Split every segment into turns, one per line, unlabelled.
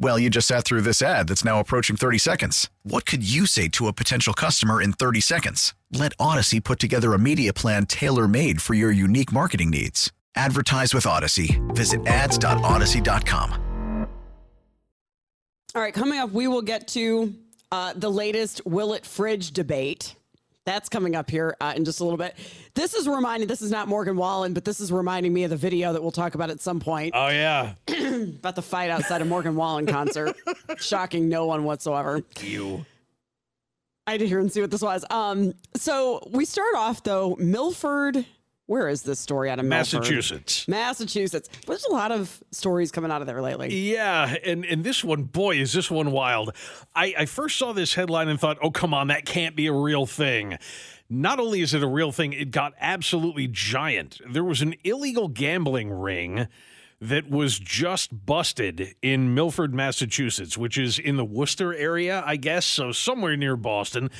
Well, you just sat through this ad that's now approaching 30 seconds. What could you say to a potential customer in 30 seconds? Let Audacy put together a media plan tailor made for your unique marketing needs. Advertise with Audacy. Visit ads.audacy.com.
All right, coming up, we will get to uh, the latest Will It Fridge debate. That's coming up here uh, in just a little bit. This is reminding, this is not Morgan Wallen, but this is reminding me of the video that we'll talk about at some point
Oh yeah,
about the fight outside a Morgan Wallen concert. Shocking no one whatsoever.
you.
I had to hear and see what this was. Um, so we start off though, Milford. Where is this story out of Milford?
Massachusetts.
Massachusetts. There's a lot of stories coming out of there lately.
Yeah, and and this one, boy, is this one wild. I, I first saw this headline and thought, oh come on, that can't be a real thing. Not only is it a real thing, it got absolutely giant. There was an illegal gambling ring that was just busted in Milford, Massachusetts, which is in the Worcester area, I guess, so somewhere near Boston.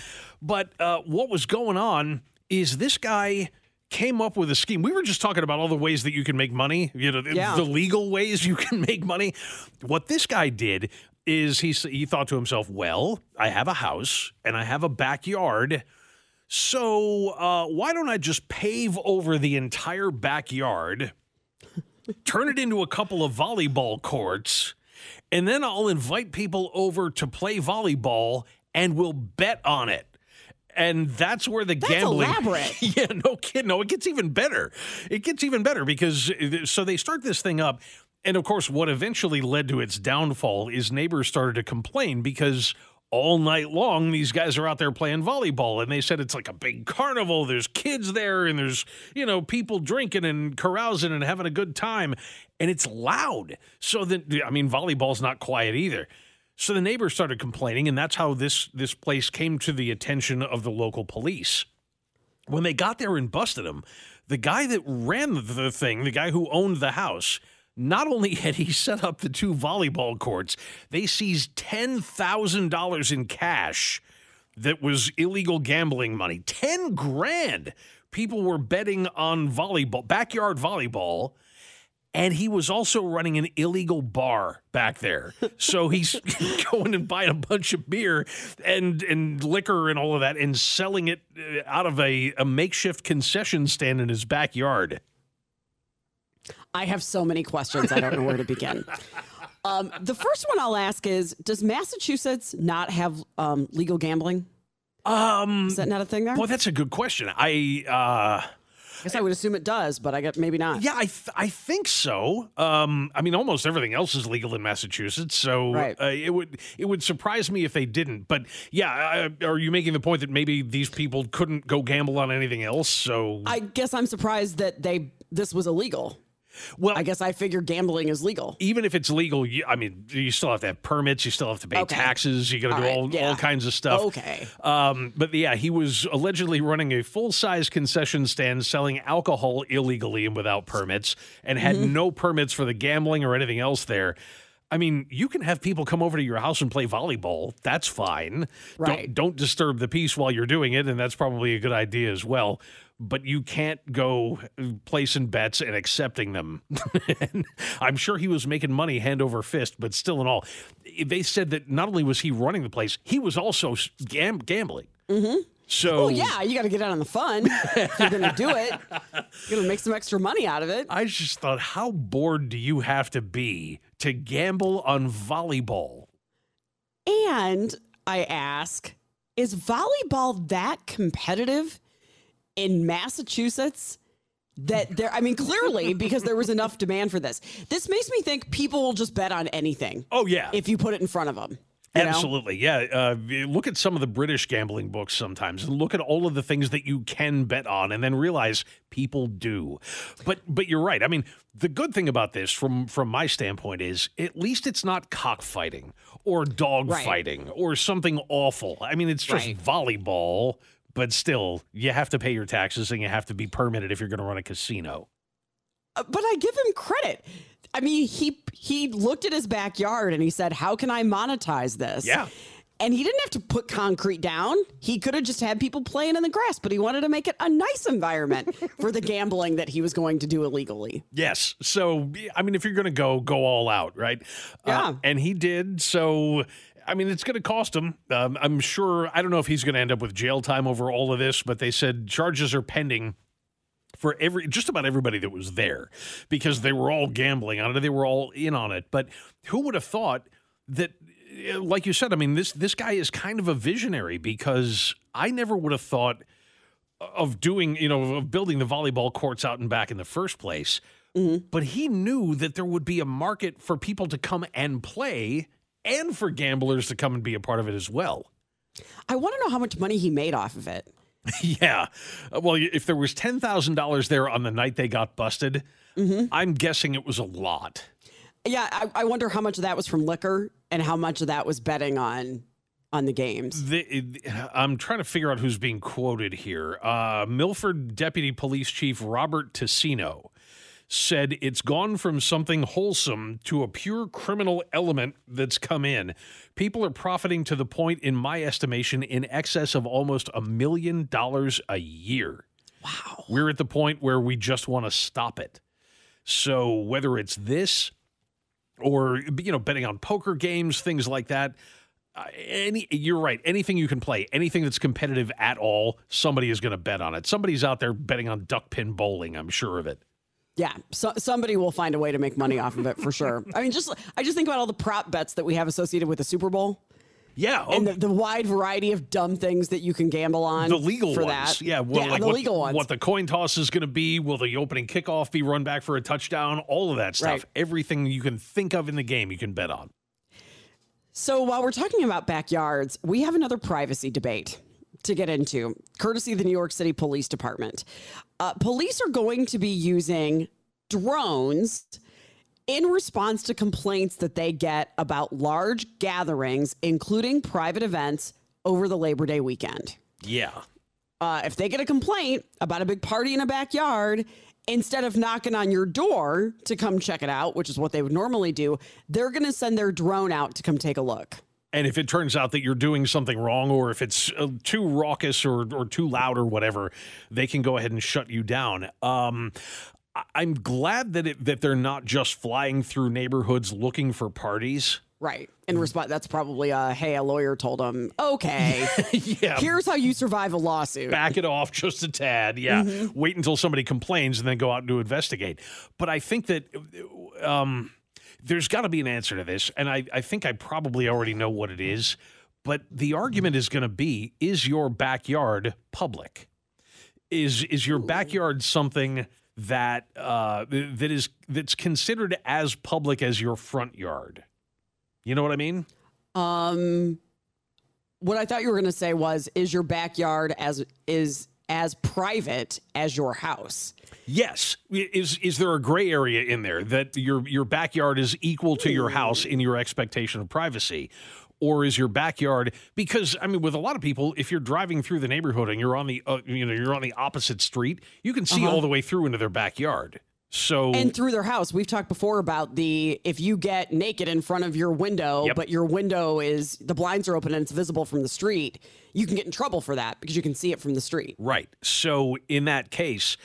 But uh, what was going on is this guy came up with a scheme. We were just talking about all the ways that you can make money, you know,
Yeah.
the legal ways you can make money. What this guy did is he he thought to himself, "Well, I have a house and I have a backyard." So, uh, why don't I just pave over the entire backyard, turn it into a couple of volleyball courts, and then I'll invite people over to play volleyball and we'll bet on it. And that's where the
That's
gambling.
elaborate.
yeah, no kid. No, it gets even better. It gets even better because uh, so they start this thing up. And of course, what eventually led to its downfall is neighbors started to complain because all night long these guys are out there playing volleyball and they said it's like a big carnival there's kids there and there's you know people drinking and carousing and having a good time and it's loud so that i mean volleyball's not quiet either so the neighbors started complaining and that's how this this place came to the attention of the local police when they got there and busted him, the guy that ran the thing, the guy who owned the house, not only had he set up the two volleyball courts, they seized $10,000 in cash that was illegal gambling money. 10 grand. People were betting on volleyball, backyard volleyball. And he was also running an illegal bar back there. So he's going and buying a bunch of beer and, and liquor and all of that and selling it uh, out of a, a makeshift concession stand in his backyard.
I have so many questions. I don't know where to begin. Um, the first one I'll ask is Does Massachusetts not have um, legal gambling?
Um,
Is that not a thing there?
well, that's a good question. I, uh,
I guess I would assume it does, but I get maybe not.
yeah, I, th- I think so. Um, I mean, almost everything else is legal in Massachusetts, so
Right.
uh, it would it would surprise me if they didn't. But yeah, uh, are you making the point that maybe these people couldn't go gamble on anything else? So
I guess I'm surprised that they this was illegal.
Well,
I guess I figure gambling is legal.
even if it's legal, you, I mean, you still have to have permits. You still have to pay
Okay.
taxes. You got to do
right,
all,
yeah.
all kinds of stuff.
Okay.
Um, but yeah, he was allegedly running a full size concession stand selling alcohol illegally and without permits and had
Mm-hmm.
no permits for the gambling or anything else there. I mean, you can have people come over to your house and play volleyball. That's fine.
Right.
Don't, don't disturb the peace while you're doing it. And that's probably a good idea as well. But you can't go placing bets and accepting them. And I'm sure he was making money hand over fist, but still in all, they said that not only was he running the place, he was also gam- gambling. Mm-hmm. So
Oh yeah, you got to get out on the fun. if you're gonna do it. You're gonna make some extra money out of it.
I just thought, how bored do you have to be to gamble on volleyball?
And I ask, is volleyball that competitive in Massachusetts that there i mean clearly because there was enough demand for this this makes me think people will just bet on anything
Oh yeah,
if you put it in front of them you know?
Absolutely, yeah. Uh, look at some of the British gambling books sometimes, and look at all of the things that you can bet on, and then realize people do. But but you're right. I mean, the good thing about this, from from my standpoint, is at least it's not cockfighting or dog
Right.
fighting or something awful. I mean, it's just
Right.
volleyball, but still, you have to pay your taxes and you have to be permitted if you're going to run a casino.
Uh, but I give him credit. I mean, he he looked at his backyard and he said, "How can I monetize this?"
Yeah.
And he didn't have to put concrete down. He could have just had people playing in the grass, but he wanted to make it a nice environment for the gambling that he was going to do illegally.
Yes. So, I mean, if you're going to go, go all out, right?
Yeah.
and he did. So, I mean, it's going to cost him. Um, I'm sure. I don't know if he's going to end up with jail time over all of this, but they said charges are pending for every just about everybody that was there because they were all gambling on it. They were all in on it. But who would have thought that? eh, Like you said, I mean this this guy is kind of a visionary because I never would have thought of doing, you know, of building the volleyball courts out and back in the first place. But he knew that there would be a market for people to come and play and for gamblers to come and be a part of it as well.
I want to know how much money he made off of it.
Yeah. Uh, Well, if there was $10,000 there on the night they got busted, I'm guessing it was a lot.
Yeah, I, I wonder how much of that was from liquor and how much of that was betting on on the games.
The, I'm trying to figure out who's being quoted here. Uh, Milford Deputy Police Chief Robert Tessino said it's gone from something wholesome to a pure criminal element that's come in. People are profiting to the point, in my estimation, in excess of almost a million dollars a year. Wow. We're at the point where we just want to stop it. So whether it's this or you know betting on poker games, things like that. Uh, any you're right. Anything you can play, anything that's competitive at all, somebody is going to bet on it. Somebody's out there betting on duck pin bowling. I'm sure of it.
Yeah, so, somebody will find a way to make money off of it for sure. I mean, just I just think about all the prop bets that we have associated with the Super Bowl
Yeah, oh.
and the, the wide variety of dumb things that you can gamble on.
the legal
for
ones.
that.
Yeah, well,
yeah,
like
the
what,
legal ones.
What the coin toss is going to be? Will the opening kickoff be run back for a touchdown? All of that stuff.
Right.
Everything you can think of in the game, you can bet on.
So while we're talking about backyards, we have another privacy debate to get into, courtesy of the New York City Police Department. Uh, police are going to be using drones in response to complaints that they get about large gatherings, including private events, over the Labor Day weekend.
Yeah.
Uh, if they get a complaint about a big party in a backyard, instead of knocking on your door to come check it out, which is what they would normally do, they're going to send their drone out to come take a look.
And if it turns out that you're doing something wrong, or if it's uh, too raucous or, or too loud or whatever, they can go ahead and shut you down. Um, I'm glad that it, that they're not just flying through neighborhoods looking for parties.
Right. In response, that's probably a hey, a lawyer told them, okay,
yeah,
here's how you survive a lawsuit.
back it off just a tad. Yeah,
Mm-hmm.
wait until somebody complains and then go out and do investigate. But I think that um, there's got to be an answer to this, and I, I think I probably already know what it is. But the argument is going to be: Is your backyard public? Is is your backyard something that uh, that is that's considered as public as your front yard? You know what I mean?
Um, what I thought you were going to say was, is your backyard as is as private as your house?
Yes. Is is there a gray area in there that your your backyard is equal to your house in your expectation of privacy? Or is your backyard because I mean with a lot of people if you're driving through the neighborhood and you're on the uh, you know you're on the opposite street, you can see all the way through into their backyard. So
And through their house, we've talked before about the if you get naked in front of your window,
Yep.
but your window is the blinds are open and it's visible from the street, you can get in trouble for that because you can see it from the street.
Right. So in that case,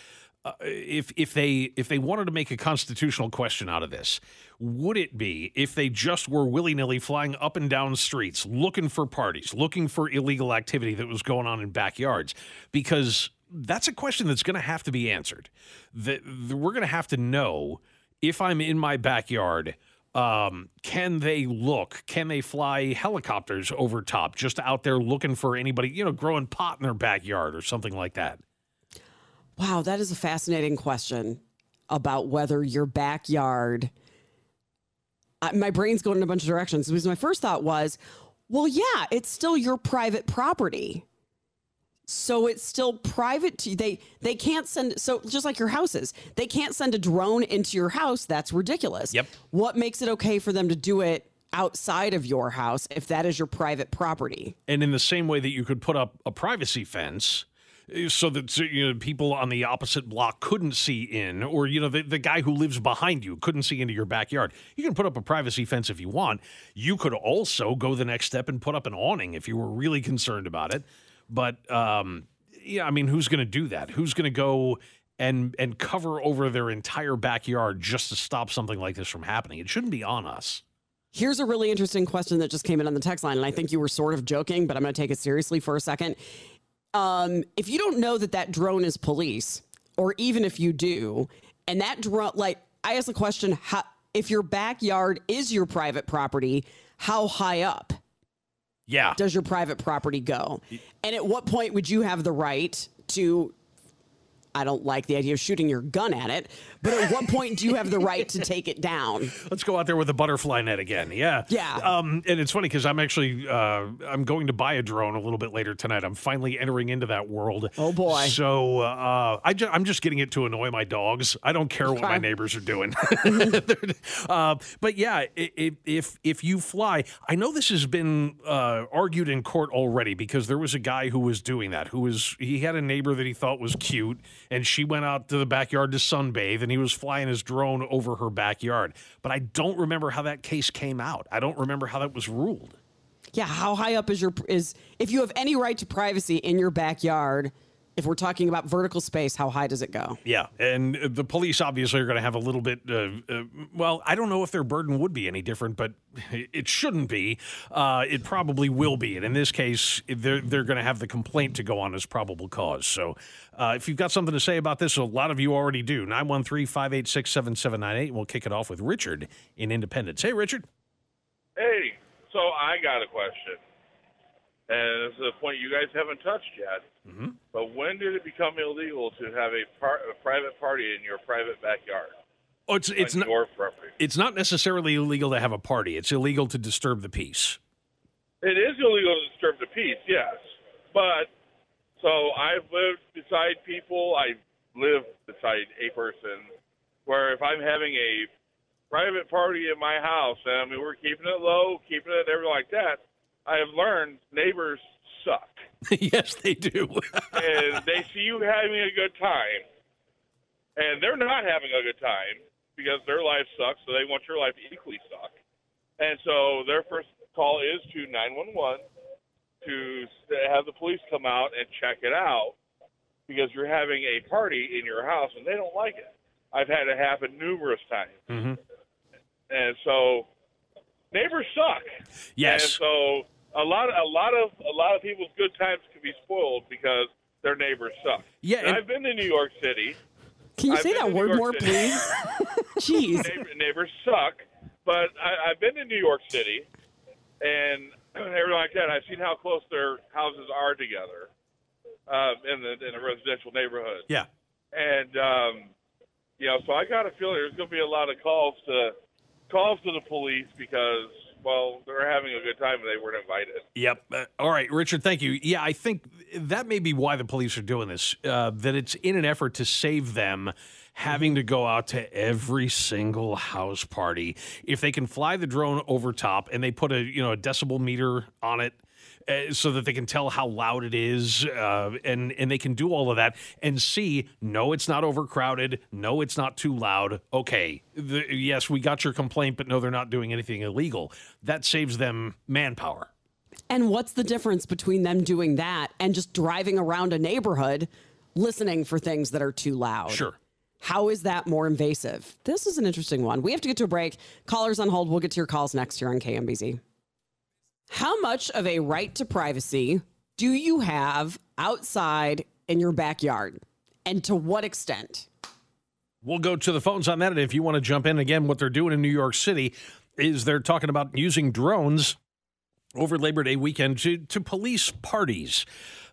uh, if if they if they wanted to make a constitutional question out of this, would it be if they just were willy nilly flying up and down streets looking for parties, looking for illegal activity that was going on in backyards? Because that's a question that's going to have to be answered. That we're going to have to know if I'm in my backyard. Um, can they look? Can they fly helicopters over top, just out there looking for anybody, you know, growing pot in their backyard or something like that?
Wow, that is a fascinating question about whether your backyard. My brain's going in a bunch of directions because my first thought was, well, yeah, it's still your private property. So it's still private to they they can't send so just like your houses they can't send a drone into your house that's ridiculous.
Yep.
What makes it okay for them to do it outside of your house if that is your private property?
And in the same way that you could put up a privacy fence uh, so that you know people on the opposite block couldn't see in or you know the, the guy who lives behind you couldn't see into your backyard you can put up a privacy fence if you want you could also go the next step and put up an awning if you were really concerned about it but um, yeah i mean who's going to do that? Who's going to go and and cover over their entire backyard just to stop something like this from happening? It shouldn't be on us.
Here's a really interesting question that just came in on the text line, and I think you were sort of joking, but I'm going to take it seriously for a second. Um, if you don't know that that drone is police, or even if you do, and that drone, like I asked the question, how, if your backyard is your private property, how high up
yeah
does your private property go? And at what point would you have the right to? I don't like the idea of shooting your gun at it, but at what point do you have the right to take it down?
Let's go out there with a butterfly net again. Yeah.
Yeah.
Um, and it's funny because I'm actually uh, I'm going to buy a drone a little bit later tonight. I'm finally entering into that world.
Oh, boy.
So uh, I ju- I'm just getting it to annoy my dogs. I don't care what my neighbors are doing. uh, but yeah, i- i- if if you fly, I know this has been uh, argued in court already because there was a guy who was doing that. Who was he had a neighbor that he thought was cute, and she went out to the backyard to sunbathe, and he was flying his drone over her backyard. But I don't remember how that case came out. I don't remember how that was ruled.
Yeah, how high up is your is if you have any right to privacy in your backyard? If we're talking about vertical space, how high does it go?
Yeah, and the police obviously are going to have a little bit. Uh, uh, well, I don't know if their burden would be any different, but it shouldn't be. Uh, it probably will be, and in this case, they're they're going to have the complaint to go on as probable cause. So, uh, if you've got something to say about this, a lot of you already do. 913-586-7798. We'll kick it off with Richard in Independence. Hey, Richard.
Hey, so I got a question, and this is a point you guys haven't touched yet.
Mm-hmm.
But when did it become illegal to have a, par- a private party in your private backyard
Oh, it's it's not
property?
it's not necessarily illegal to have a party. It's illegal to disturb the peace.
It is illegal to disturb the peace, yes. But so I've lived beside people. I live beside a person where if I'm having a private party in my house, and I mean we're keeping it low, keeping it everything like that. I have learned neighbors suck.
yes, they do.
and they see you having a good time, and they're not having a good time because their life sucks, so they want your life to equally suck. And so their first call is to 911 to have the police come out and check it out because you're having a party in your house and they don't like it. I've had it happen numerous times.
hmm
And so neighbors suck. And
Yes.
so a lot of a lot of a lot of people's good times can be spoiled because their neighbors suck.
Yeah,
And
and-
I've been to New York City.
Can you
I've
say that word more,
City.
please? Jeez.
Neighbor, neighbors suck, but I, I've been to New York City and everything like that. I've seen how close their houses are together um, in the in a residential neighborhood.
Yeah.
And um, you know, so I got a feeling there's going to be a lot of calls to calls to the police because well, they're having a good time and they weren't invited.
Yep. Uh, all right, Richard. Thank you. Yeah, I think that may be why the police are doing this. Uh, that it's in an effort to save them having to go out to every single house party. If they can fly the drone over top and they put a you know a decibel meter on it. Uh, so that they can tell how loud it is, uh, and and they can do all of that and see. No, it's not overcrowded. No, it's not too loud. Okay, the, yes, we got your complaint, but no, they're not doing anything illegal. That saves them manpower.
And what's the difference between them doing that and just driving around a neighborhood listening for things that are too loud?
Sure.
How is that more invasive? This is an interesting one. We have to get to a break. Callers on hold. We'll get to your calls next here on KMBZ. How much of a right to privacy do you have outside in your backyard? And to what extent?
We'll go to the phones on that. And if you want to jump in again, what they're doing in New York City is they're talking about using drones over Labor Day weekend to, to police parties.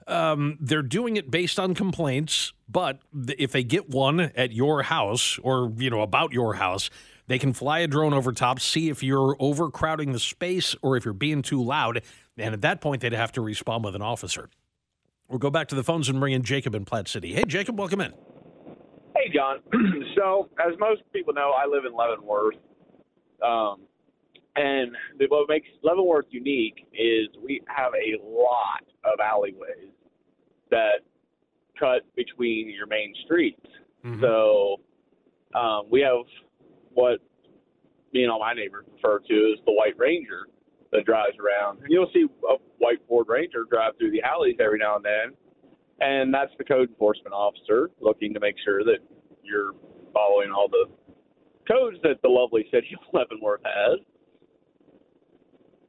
Um, they're doing it based on complaints, but if they get one at your house or you know about your house, they can fly a drone over top, see if you're overcrowding the space or if you're being too loud, and at that point they'd have to respond with an officer. We'll go back to the phones and bring in Jacob in Platte City. Hey, Jacob, welcome in.
Hey, John. so, as most people know, I live in Leavenworth. Um, and what makes Leavenworth unique is we have a lot of alleyways that cut between your main streets.
Mm-hmm.
So um, we have what me and all my neighbors refer to as the White Ranger that drives around. And you'll see a white Ford Ranger drive through the alleys every now and then. And that's the code enforcement officer looking to make sure that you're following all the codes that the lovely city of Leavenworth has.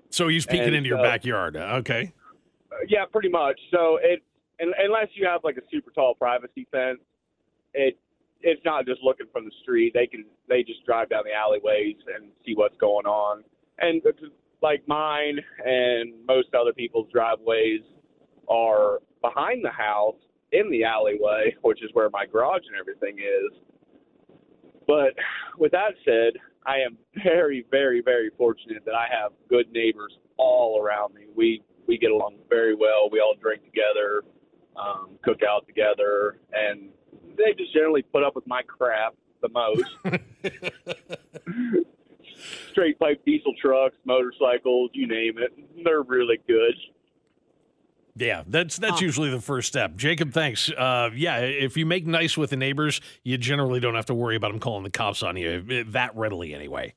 So he's peeking
And
into your
so-
backyard. Okay.
Uh, yeah, pretty much. So it, un unless you have like a super tall privacy fence, it it's not just looking from the street. They can they just drive down the alleyways and see what's going on. And like mine and most other people's driveways are behind the house in the alleyway, which is where my garage and everything is. But with that said, I am very, very, very fortunate that I have good neighbors all around me. We we get along very well. We all drink together, um, cook out together, and they just generally put up with my crap the most. Straight pipe diesel trucks, motorcycles, you name it. They're really good.
Yeah, that's that's usually the first step. Jacob, thanks. Uh, yeah, if you make nice with the neighbors, you generally don't have to worry about them calling the cops on you eh, that readily anyway.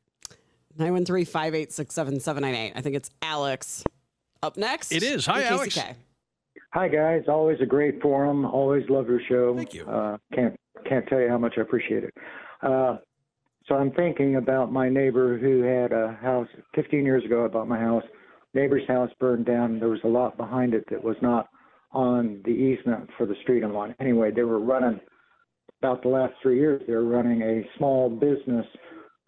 913 586 7798. I think it's Alex up next.
It is. Hi,
in
Alex.
Hi guys, always a great forum. Always love your show.
Thank you.
Uh, can't can't tell you how much I appreciate it. Uh, so I'm thinking about my neighbor who had a house 15 years ago. I bought my house. Neighbor's house burned down. There was a lot behind it that was not on the easement for the street I'm on. Anyway, they were running about the last three years. They were running a small business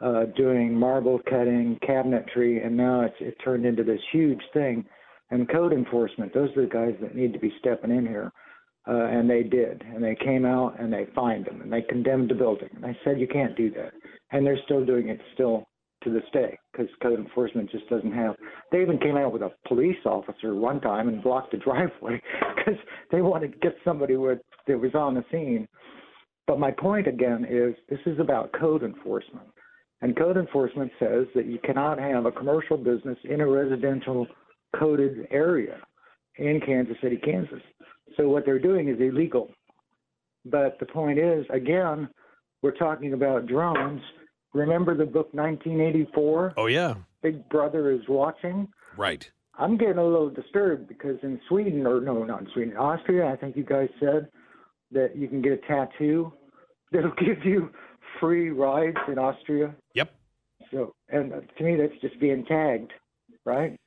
uh, doing marble cutting, cabinetry, and now it's it turned into this huge thing. And code enforcement, those are the guys that need to be stepping in here. Uh, and they did. And they came out and they fined them and they condemned the building. And I said, you can't do that. And they're still doing it still to this day because code enforcement just doesn't have. They even came out with a police officer one time and blocked the driveway because they wanted to get somebody with, that was on the scene. But my point again is this is about code enforcement. And code enforcement says that you cannot have a commercial business in a residential coded area in Kansas City, Kansas. So what they're doing is illegal. But the point is, again, we're talking about drones. Remember the book 1984?
Oh yeah,
Big Brother is watching.
right.
I'm getting a little disturbed because in Sweden, or no, not in Sweden, Austria, I think you guys said that you can get a tattoo that'll give you free rides in Austria.
Yep.
So, and to me, that's just being tagged, right?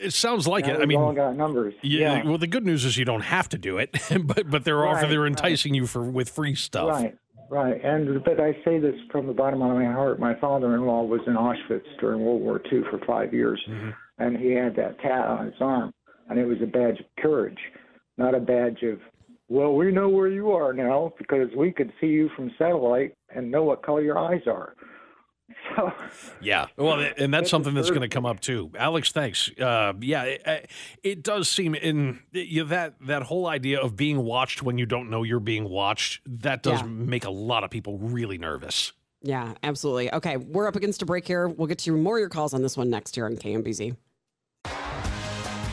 It sounds like
Now
it. I
we've
mean,
all got numbers.
yeah, Well, the good news is you don't have to do it, but but they're often
Right,
they're
right.
enticing you for with free stuff.
Right, right. And but I say this from the bottom of my heart. My father-in-law was in Auschwitz during World War II for five years,
Mm-hmm.
and he had that tat on his arm, and it was a badge of courage, not a badge of, well, we know where you are now because we could see you from satellite and know what color your eyes are. So
Yeah. Well, and that's something that's going to come up too. Alex, thanks. Uh, yeah, it, it does seem in you know, that that whole idea of being watched when you don't know you're being watched. That does
Yeah.
make a lot of people really nervous.
Yeah, absolutely. Okay, we're up against a break here. We'll get to more of your calls on this one next year on KMBZ.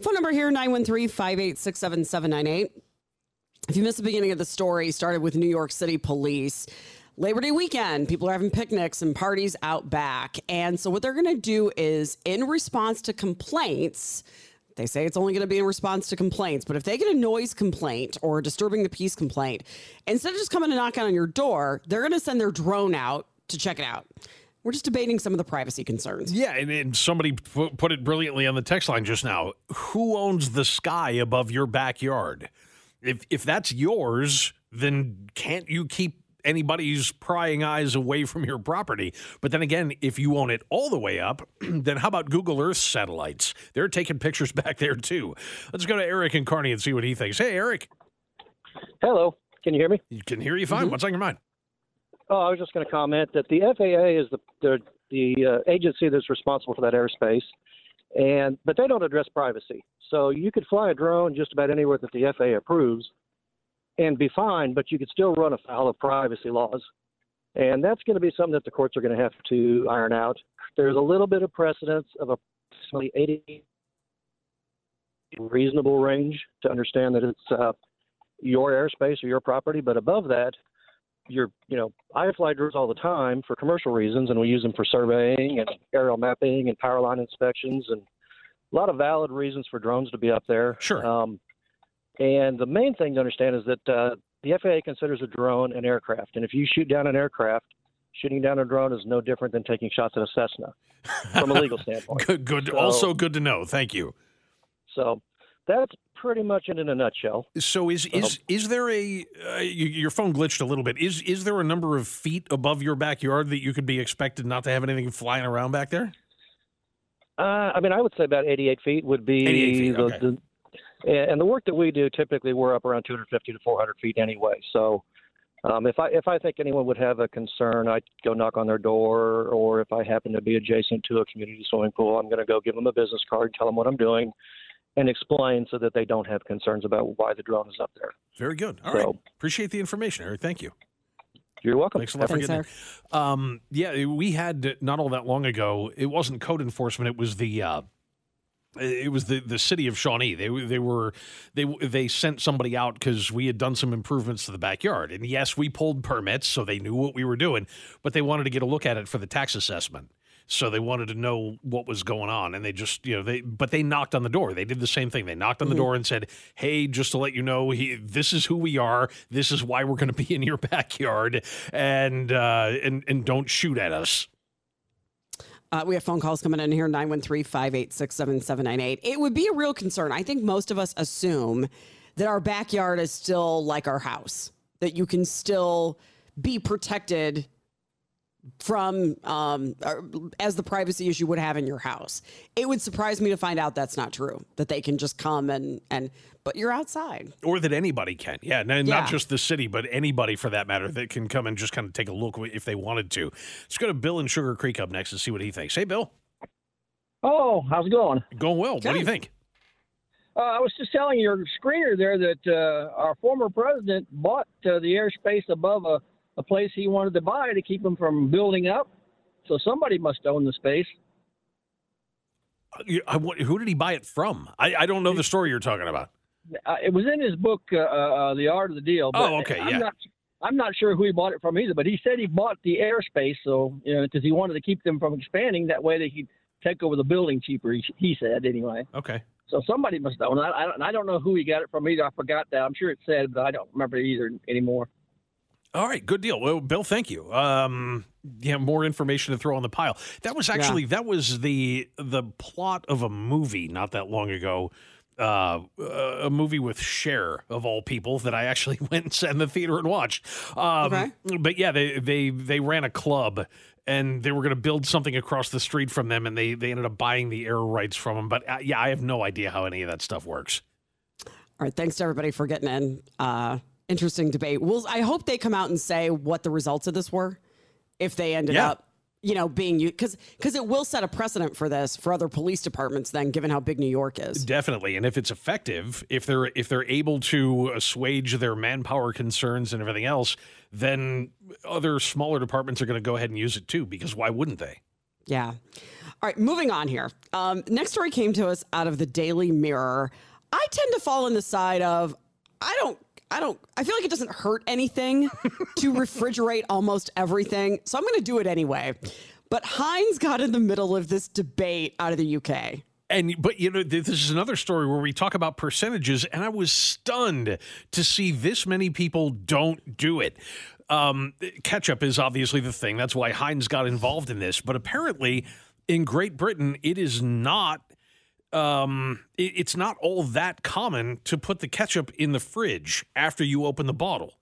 Phone number here 913 586 7798. If you missed the beginning of the story, started with New York City police. Labor Day weekend, people are having picnics and parties out back. And so, what they're going to do is, in response to complaints, they say it's only going to be in response to complaints, but if they get a noise complaint or disturbing the peace complaint, instead of just coming to knock on your door, they're going to send their drone out to check it out. We're just debating some of the privacy concerns.
Yeah, and, and somebody pu- put it brilliantly on the text line just now. Who owns the sky above your backyard? If if that's yours, then can't you keep anybody's prying eyes away from your property? But then again, if you own it all the way up, then how about Google Earth satellites? They're taking pictures back there too. Let's go to Eric and Kearney and see what he thinks. Hey, Eric.
Hello. Can you hear me?
You can hear you fine. Mm-hmm. What's on your mind?
Oh, I was just going to comment that the FAA is the the, the uh, agency that's responsible for that airspace, and but they don't address privacy. So you could fly a drone just about anywhere that the FAA approves, and be fine, but you could still run afoul of privacy laws, and that's going to be something that the courts are going to have to iron out. There's a little bit of precedence of approximately 80 reasonable range to understand that it's uh, your airspace or your property, but above that, you're, you know, I fly drones all the time for commercial reasons, and we use them for surveying and aerial mapping and power line inspections, and a lot of valid reasons for drones to be up there.
Sure.
Um, and the main thing to understand is that uh, the FAA considers a drone an aircraft, and if you shoot down an aircraft, shooting down a drone is no different than taking shots at a Cessna from a legal standpoint.
Good, good.
So-
also good to know. Thank you.
So that's pretty much it in a nutshell.
So is is is there a uh, your phone glitched a little bit? Is is there a number of feet above your backyard that you could be expected not to have anything flying around back there?
Uh, I mean, I would say about 88 feet would be
88 feet,
the,
okay.
the and the work that we do typically we're up around 250 to 400 feet anyway. So um, if I if I think anyone would have a concern, I'd go knock on their door, or if I happen to be adjacent to a community swimming pool, I'm going to go give them a business card, and tell them what I'm doing, and explain so that they don't have concerns about why the drone is up there.
Very good. All right.
So-
Appreciate the information, Eric. Thank you.
You're welcome.
Thanks a lot for getting it. Um, yeah, we had not all that long ago. It wasn't code enforcement. It was the. Uh, it was the, the city of Shawnee. They they were they they sent somebody out because we had done some improvements to the backyard. And yes, we pulled permits, so they knew what we were doing. But they wanted to get a look at it for the tax assessment. So they wanted to know what was going on, and they just you know they but they knocked on the door. They did the same thing. They knocked on the
Mhm.
door and said, "Hey, just to let you know, he, this is who we are. This is why we're going to be in your backyard, and uh, and and don't shoot at us."
Uh, we have phone calls coming in here 913 586 7798. It would be a real concern. I think most of us assume that our backyard is still like our house, that you can still be protected from um, as the privacy as you would have in your house. It would surprise me to find out that's not true, that they can just come and, and but you're outside.
or that anybody can. Yeah, n-
Yeah.
not just the city, but anybody for that matter that can come and just kind of take a look if they wanted to. Let's go to Bill in Sugar Creek up next and see what he thinks. Hey, Bill.
Oh, how's it going?
Going well. What do you think?
Uh, I was just telling your screener there that uh, our former president bought uh, the airspace above a, a place he wanted to buy to keep him from building up. So somebody must own the space.
I who did he buy it from? I, I don't know the story you're talking about.
Uh, it was in his book, uh, uh, The Art of the Deal. But
Oh, okay,
I'm
yeah.
Not, I'm not sure who he bought it from either, but he said he bought the airspace so you know because he wanted to keep them from expanding. That way they could take over the building cheaper. He, he said anyway.
Okay.
So somebody must own it. I, I don't know who he got it from either. I forgot that. I'm sure it said, but I don't remember either anymore.
All right, good deal. Well, Bill, thank you. Um, yeah, more information to throw on the pile. That was actually that was the the plot of a movie not that long ago. Uh, a movie with Cher of all people that I actually went and sat in the theater and watched. Um,
Okay.
But yeah, they they they ran a club and they were going to build something across the street from them, and they they ended up buying the air rights from them. But uh, yeah, I have no idea how any of that stuff works.
All right. Thanks to everybody for getting in. Uh, interesting debate. We'll, I hope they come out and say what the results of this were, if they ended
Yeah.
up, you know, being you because because it will set a precedent for this for other police departments. Then, given how big New York is,
Definitely, and if it's effective, if they're if they're able to assuage their manpower concerns and everything else, then other smaller departments are going to go ahead and use it too. Because why wouldn't they?
Yeah. All right, moving on here. Um, next story came to us out of the Daily Mirror. I tend to fall on the side of I don't I don't I feel like it doesn't hurt anything to refrigerate almost everything. So I'm going to do it anyway. But Heinz got in the middle of this debate out of the UK.
And but you know this is another story where we talk about percentages, and I was stunned to see this many people don't do it. Um, ketchup is obviously the thing. That's why Heinz got involved in this. But apparently, in Great Britain, it is not. Um, it- it's not all that common to put the ketchup in the fridge after you open the bottle.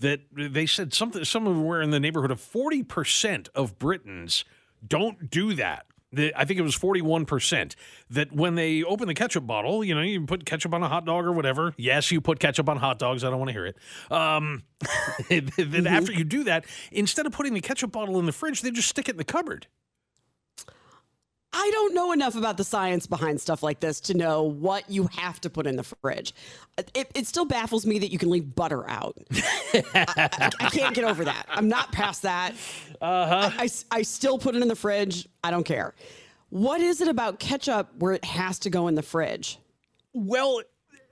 That they said something somewhere in the neighborhood of forty percent of Britons don't do that. The, I think it was 41% that when they open the ketchup bottle, you know, you put ketchup on a hot dog or whatever. Yes, you put ketchup on hot dogs. I don't want to hear it. Um, that after you do that, instead of putting the ketchup bottle in the fridge, they just stick it in the cupboard.
I don't know enough about the science behind stuff like this to know what you have to put in the fridge. It, it still baffles me that you can leave butter out. I, I- can't get over that. I'm not past that.
Uh-huh.
I, I, I still put it in the fridge. I don't care. What is it about ketchup where it has to go in the fridge?
Well,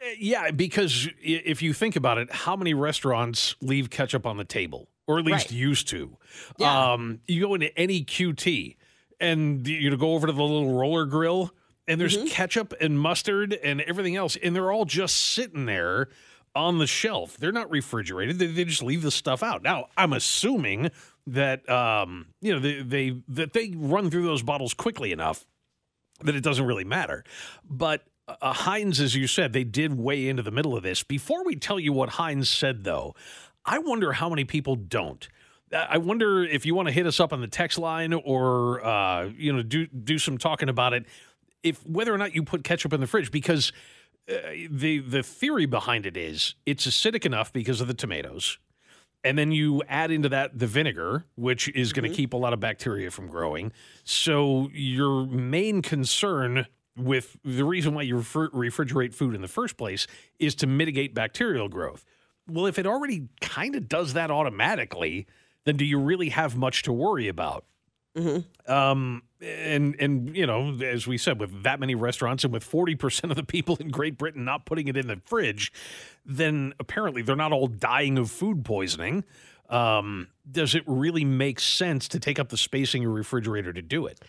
uh, yeah, because if you think about it, how many restaurants leave ketchup on the table, or at least
Right.
used to? Um, you go into any QT, and you know, go over to the little roller grill, and there's ketchup and mustard and everything else, and they're all just sitting there on the shelf. They're not refrigerated; they, they just leave the stuff out. Now, I'm assuming that um, you know they, they that they run through those bottles quickly enough that it doesn't really matter. But uh, Heinz, as you said, they did weigh into the middle of this. Before we tell you what Heinz said, though, I wonder how many people don't. I wonder if you want to hit us up on the text line or uh, you know do do some talking about it. If whether or not you put ketchup in the fridge, because uh, the the theory behind it is it's acidic enough because of the tomatoes, and then you add into that the vinegar, which is going to keep a lot of bacteria from growing. So your main concern with the reason why you refri- refrigerate food in the first place is to mitigate bacterial growth. Well, if it already kind of does that automatically, then do you really have much to worry about? Um, and and you know, as we said, with that many restaurants and with forty percent of the people in Great Britain not putting it in the fridge, then apparently they're not all dying of food poisoning. Um, does it really make sense to take up the space in your refrigerator to do it?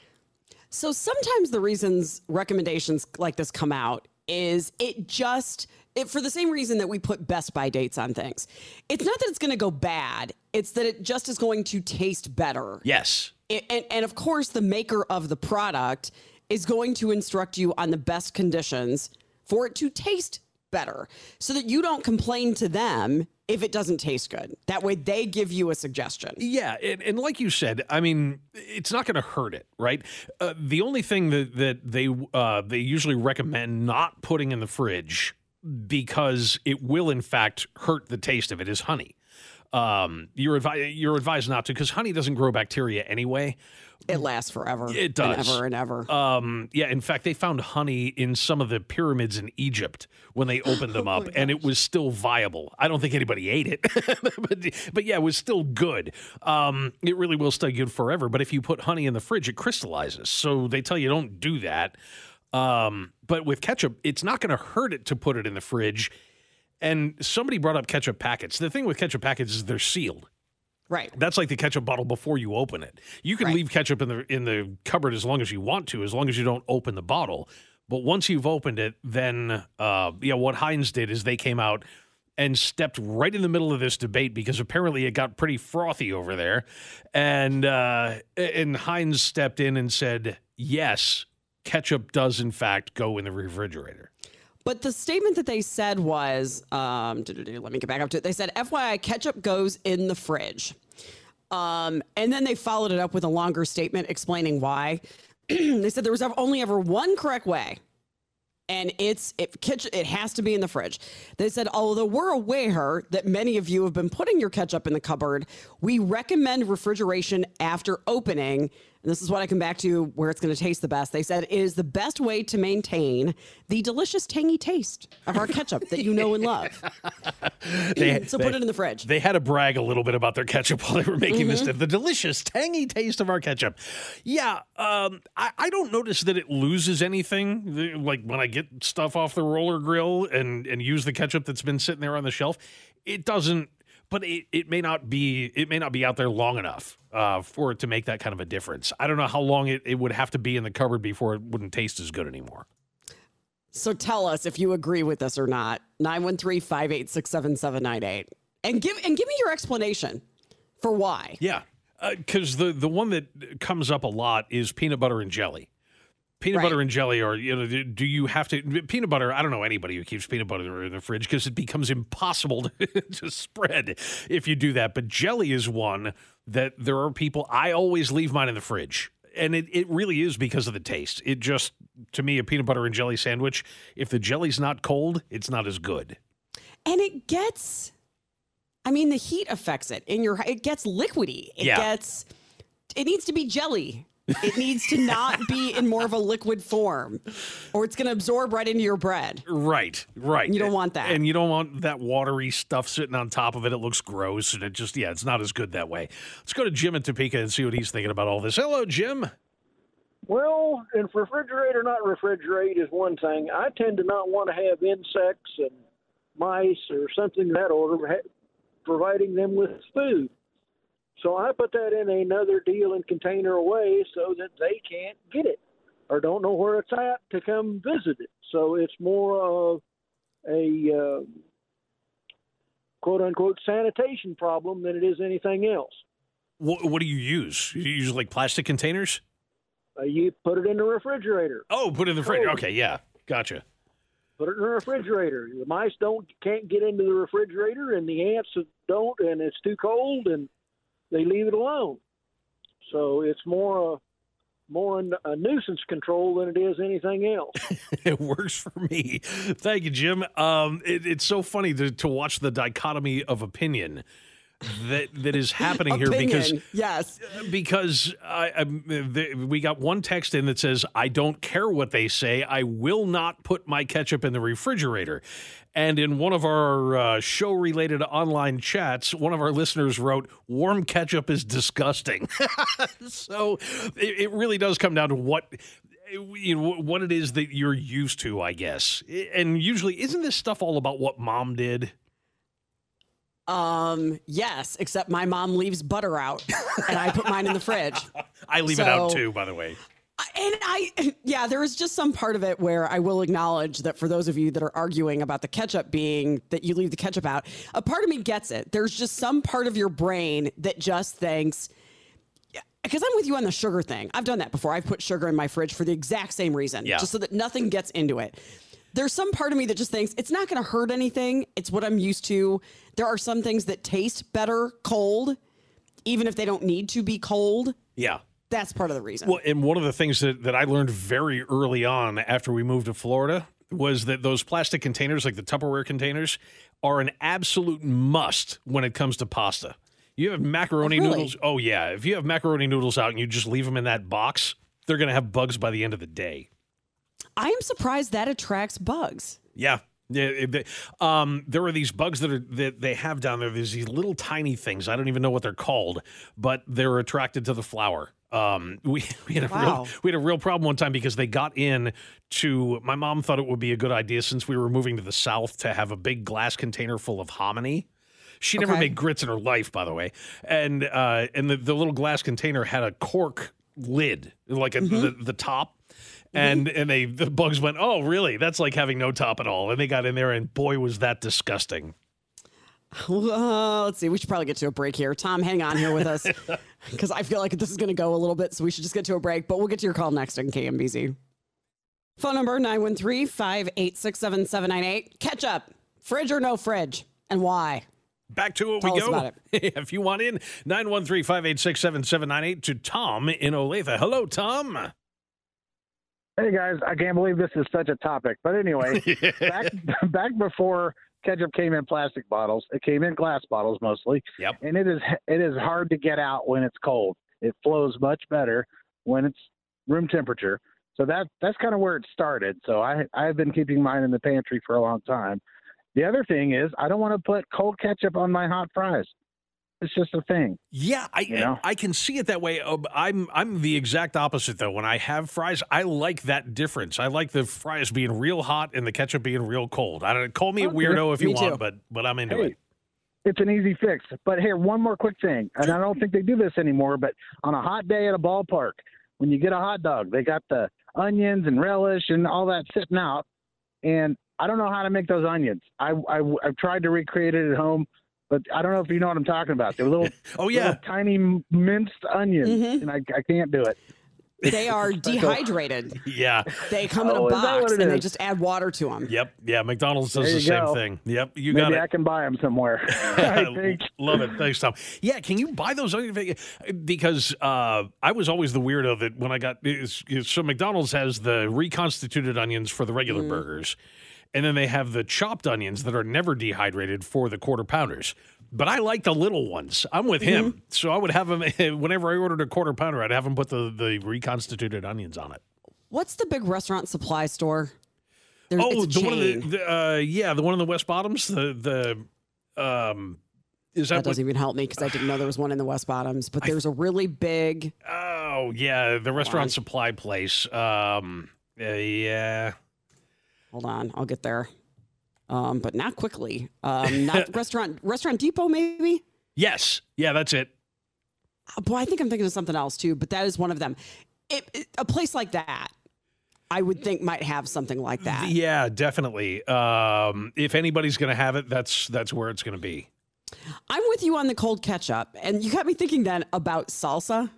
So sometimes the reasons recommendations like this come out is it just it for the same reason that we put best by dates on things. It's not that it's going to go bad, it's that it just is going to taste better.
Yes.
It- and, and of course the maker of the product is going to instruct you on the best conditions for it to taste better so that you don't complain to them if it doesn't taste good. That way they give you a suggestion.
Yeah, and, and like you said, I mean, it's not going to hurt it, right? Uh, the only thing that that they uh, they usually recommend not putting in the fridge because it will in fact hurt the taste of it is honey. Um, you're advi- you're advised not to because honey doesn't grow bacteria anyway.
It lasts forever.
It does.
And ever and ever.
Um, yeah, in fact, they found honey in some of the pyramids in Egypt when they opened them
Oh
up, and it was still viable. I don't think anybody ate it, but, but yeah, it was still good. Um, it really will stay good forever. But if you put honey in the fridge, it crystallizes. So they tell you don't do that. Um, but with ketchup, it's not going to hurt it to put it in the fridge. And somebody brought up ketchup packets. The thing with ketchup packets is they're sealed.
Right.
That's like the ketchup bottle before you open it. You can
Right.
leave ketchup in the in the cupboard as long as you want to, as long as you don't open the bottle. But once you've opened it, then uh, yeah, what Heinz did is they came out and stepped right in the middle of this debate because apparently it got pretty frothy over there. And uh, and Heinz stepped in and said, "Yes, ketchup does in fact go in the refrigerator."
But the statement that they said was, um, let me get back up to it. They said, FYI, ketchup goes in the fridge. Um, and then they followed it up with a longer statement explaining why. they said there was only ever one correct way and it's it it has to be in the fridge. They said although we're aware that many of you have been putting your ketchup in the cupboard, we recommend refrigeration after opening this is what I come back to where it's going to taste the best. They said it is the best way to maintain the delicious tangy taste of our ketchup that you know and love.
They-
so
they-
put it in the fridge.
They had to brag a little bit about their ketchup while they were making this.
Mhm.
The delicious, tangy taste of our ketchup. Yeah, um, I, I don't notice that it loses anything. Like when I get stuff off the roller grill and and use the ketchup that's been sitting there on the shelf, it doesn't. But it, it may not be it may not be out there long enough uh, for it to make that kind of a difference. I don't know how long it, it would have to be in the cupboard before it wouldn't taste as good anymore.
So tell us if you agree with this or not. 913-586-7798. And give and give me your explanation for why.
Yeah, because the the one that comes up a lot is peanut butter and jelly. Peanut
Right.
butter and jelly, or you know, do- you have to peanut butter? I don't know anybody who keeps peanut butter in the fridge because it becomes impossible to, to spread if you do that. But jelly is one that there are people. I always leave mine in the fridge, and it it really is because of the taste. It just to me a peanut butter and jelly sandwich. If the jelly's not cold, it's not as good.
And it gets I mean the heat affects it in your it gets liquidy. It
Yeah.
gets it needs to be jelly. It needs to not be in more of a liquid form or it's going to absorb right into your bread.
Right, right.
You don't want that.
And you don't want that watery stuff sitting on top of it. It looks gross and it just, yeah, it's not as good that way. Let's go to Jim in Topeka and see what he's thinking about all this. Hello, Jim.
Well, and refrigerate or not refrigerate is one thing. I tend to not want to have insects and mice or something of that order providing them with food. So I put that in another deal and container away so that they can't get it or don't know where it's at to come visit it. So it's more of a uh, quote unquote sanitation problem than it is anything else.
What, what do you use? You use like plastic containers?
Uh, you put it in the refrigerator.
Oh, put it in the fridge. Okay, yeah, gotcha.
put it in the refrigerator. The mice don't can't get into the refrigerator, and the ants don't, and it's too cold, and they leave it alone. So it's more a more a nuisance control than it is anything else.
it works for me. Thank you, Jim. Um, it, it's so funny to, to watch the dichotomy of opinion that that is happening here because
yes.
because I, I, the, we got one text in that says, "I don't care what they say. I will not put my ketchup in the refrigerator." And in one of our uh, show-related online chats, one of our listeners wrote, "Warm ketchup is disgusting." so it, it really does come down to what. You know, what it is that you're used to, I guess. And usually, isn't this stuff all about what mom did?
Um, yes, except my mom leaves butter out and I put mine in the fridge.
I leave it out too, by the way.
And I, yeah, there is just some part of it where I will acknowledge that for those of you that are arguing about the ketchup being that you leave the ketchup out, a part of me gets it. There's just some part of your brain that just thinks, because I'm with you on the sugar thing. I've done that before. I've put sugar in my fridge for the exact same reason,
Yeah.
just so that nothing gets into it. There's some part of me that just thinks it's not going to hurt anything. It's what I'm used to. There are some things that taste better cold, even if they don't need to be cold.
Yeah.
That's part of the reason.
Well, and one of the things that, that I learned very early on after we moved to Florida was that those plastic containers, like the Tupperware containers, are an absolute must when it comes to pasta. You have macaroni
Oh, really?
noodles. Oh, yeah. If you have macaroni noodles out and you just leave them in that box, they're going to have bugs by the end of the day.
I am surprised that attracts bugs.
Yeah. Um, there are these bugs that are that they have down there. There's these little tiny things. I don't even know what they're called, but they're attracted to the flour. Um, we, we had a
Wow.
real we had a real problem one time because they got in to. My mom thought it would be a good idea since we were moving to the south to have a big glass container full of hominy. She never
Okay.
made grits in her life, by the way, and uh, and the, the little glass container had a cork lid, like a, the, the top. And and they the bugs went, oh really? That's like having no top at all. And they got in there, and boy was that disgusting.
Uh, let's see. We should probably get to a break here. Tom, hang on here with us because I feel like this is going to go a little bit. So we should just get to a break. But we'll get to your call next on KMBZ. Phone number 913 586 7798. Catch up. Fridge or no fridge? And why?
Back to it
Tell
we
us
go.
about
if you want in, 913 586 7798 to Tom in Olathe. Hello, Tom.
Hey guys, I can't believe this is such a topic. But anyway, back back before ketchup came in plastic bottles, it came in glass bottles mostly.
Yep.
And it is it is hard to get out when it's cold. It flows much better when it's room temperature. So that that's kind of where it started. So I I've been keeping mine in the pantry for a long time. The other thing is I don't want to put cold ketchup on my hot fries. It's just a thing.
Yeah, I
know?
I can see it that way. Uh, I'm I'm the exact opposite though. When I have fries, I like that difference. I like the fries being real hot and the ketchup being real cold. I don't call me a weirdo if you
Me
want,
too.
but but I'm into
Hey,
it.
It's an easy fix. But here, one more quick thing. And I don't think they do this anymore, but on a hot day at a ballpark, when you get a hot dog, they got the onions and relish and all that sitting out. And I don't know how to make those onions. I, I, have tried to recreate it at home, but I don't know if you know what I'm talking about. They're little,
oh, yeah.
little tiny minced onions,
Mm-hmm.
and I, I can't do it.
They are dehydrated.
Yeah.
They come in
Oh,
a
is
box
it
and they just add water to them.
Yep. Yeah. McDonald's does the
you
same
go.
thing. Yep. You
Maybe
got it.
I can buy them somewhere. I think.
Love it. Thanks, Tom. Yeah, can you buy those onion Because uh, I was always the weirdo that when I got is- is- so McDonald's has the reconstituted onions for the regular
Mm-hmm.
burgers, and then they have the chopped onions that are never dehydrated for the quarter pounders. But I like the little ones. I'm with him,
Mm-hmm.
so I would have them whenever I ordered a quarter pounder. I'd have him put the the reconstituted onions on it.
What's the big restaurant supply store? There,
oh, the one in the, the uh, yeah, the one in the West Bottoms. The the um, is that,
that
what?
doesn't even help me because I didn't know there was one in the West Bottoms. But there's a really big.
Oh yeah, the restaurant supply place. Um, uh, yeah.
Hold on, I'll get there. Um, but not quickly. Um, not restaurant Restaurant Depot maybe.
Yes. Yeah, that's it.
Oh, boy, I think I'm thinking of something else too. But that is one of them. It, it- a place like that, I would think might have something like that.
Yeah, definitely. Um, if anybody's going to have it, that's that's where it's going to be.
I'm with you on the cold ketchup, and you got me thinking then about salsa.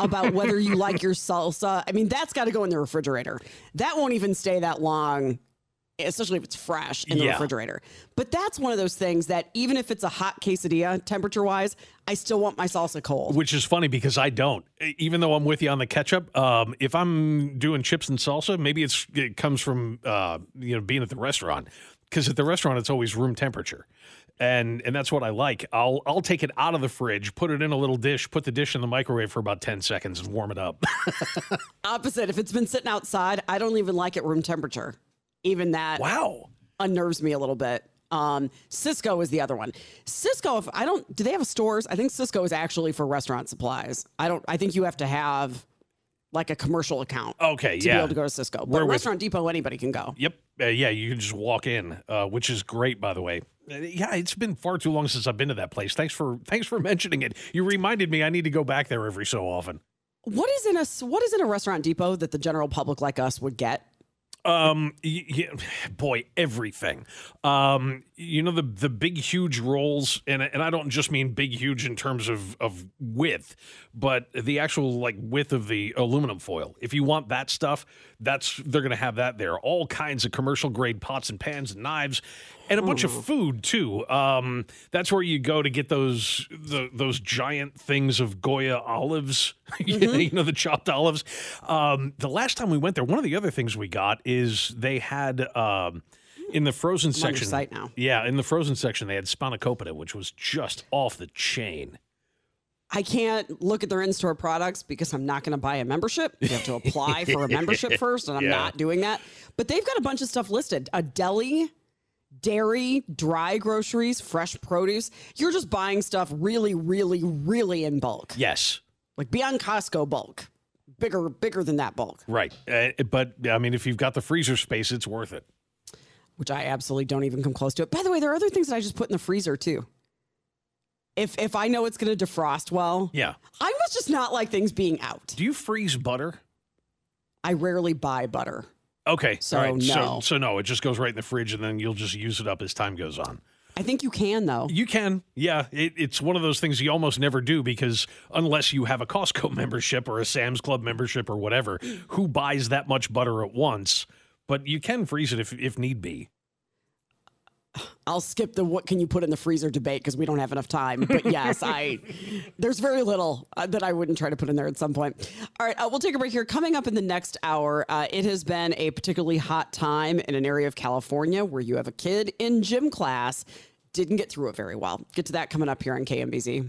About whether you like your salsa. I mean, that's got to go in the refrigerator. That won't even stay that long, especially if it's fresh in the
Yeah.
refrigerator. But that's one of those things that even if it's a hot quesadilla, temperature wise, I still want my salsa cold.
Which is funny because I don't. Even though I'm with you on the ketchup, um, if I'm doing chips and salsa, maybe it's it comes from uh, you know being at the restaurant because at the restaurant it's always room temperature. And and that's what I like. I'll I'll take it out of the fridge, put it in a little dish, put the dish in the microwave for about ten seconds, and warm it up.
Opposite, if it's been sitting outside, I don't even like it room temperature. Even that
wow
unnerves me a little bit. Um, Sysco is the other one. Sysco, if I don't, do they have stores? I think Sysco is actually for restaurant supplies. I don't. I think you have to have like a commercial account.
Okay, Yeah.
to
yeah.
be able to go to Sysco.
We're
But
with-
Restaurant Depot, anybody can go.
Yep. Uh, yeah, you can just walk in, uh, which is great, by the way. Uh, Yeah, it's been far too long since I've been to that place. Thanks for thanks for mentioning it. You reminded me I need to go back there every so often.
What is in a what is in a Restaurant Depot that the general public like us would get?
Um, y- y- boy, everything. Um, you know the the big huge rolls, and and I don't just mean big huge in terms of of width, but the actual like width of the aluminum foil. If you want that stuff, that's they're gonna have that there. All kinds of commercial grade pots and pans and knives, and a bunch of food too. Um, that's where you go to get those the, those giant things of Goya olives. you know, you know, the chopped olives. Um, the last time we went there, one of the other things we got is they had um, in the frozen
I'm
section.
site now.
Yeah, in the frozen section, they had spanakopita, which was just off the chain.
I can't look at their in-store products because I'm not going to buy a membership. You have to apply for a membership first, and I'm
Yeah.
not doing that. But they've got a bunch of stuff listed: a deli, dairy, dry groceries, fresh produce. You're just buying stuff really, really, really in bulk,
Yes.
like beyond Costco bulk, bigger, bigger than that bulk.
Right. Uh, but I mean, if you've got the freezer space, it's worth it.
Which I absolutely don't even come close to it. By the way, there are other things that I just put in the freezer too. If if I know it's going to defrost well,
Yeah.
I must just not like things being out.
Do you freeze butter?
I rarely buy butter.
Okay.
So,
right. So,
no.
so no, it just goes right in the fridge and then you'll just use it up as time goes on.
I think you can though.
You can, yeah. It, it's one of those things you almost never do because unless you have a Costco membership or a Sam's Club membership or whatever, who buys that much butter at once? But you can freeze it if if need be.
I'll skip the what can you put in the freezer debate because we don't have enough time. But yes, I there's very little uh, that I wouldn't try to put in there at some point. All right, uh, we'll take a break here. Coming up in the next hour, uh, it has been a particularly hot time in an area of California where you have a kid in gym class didn't get through it very well. Get to that coming up here on KMBZ.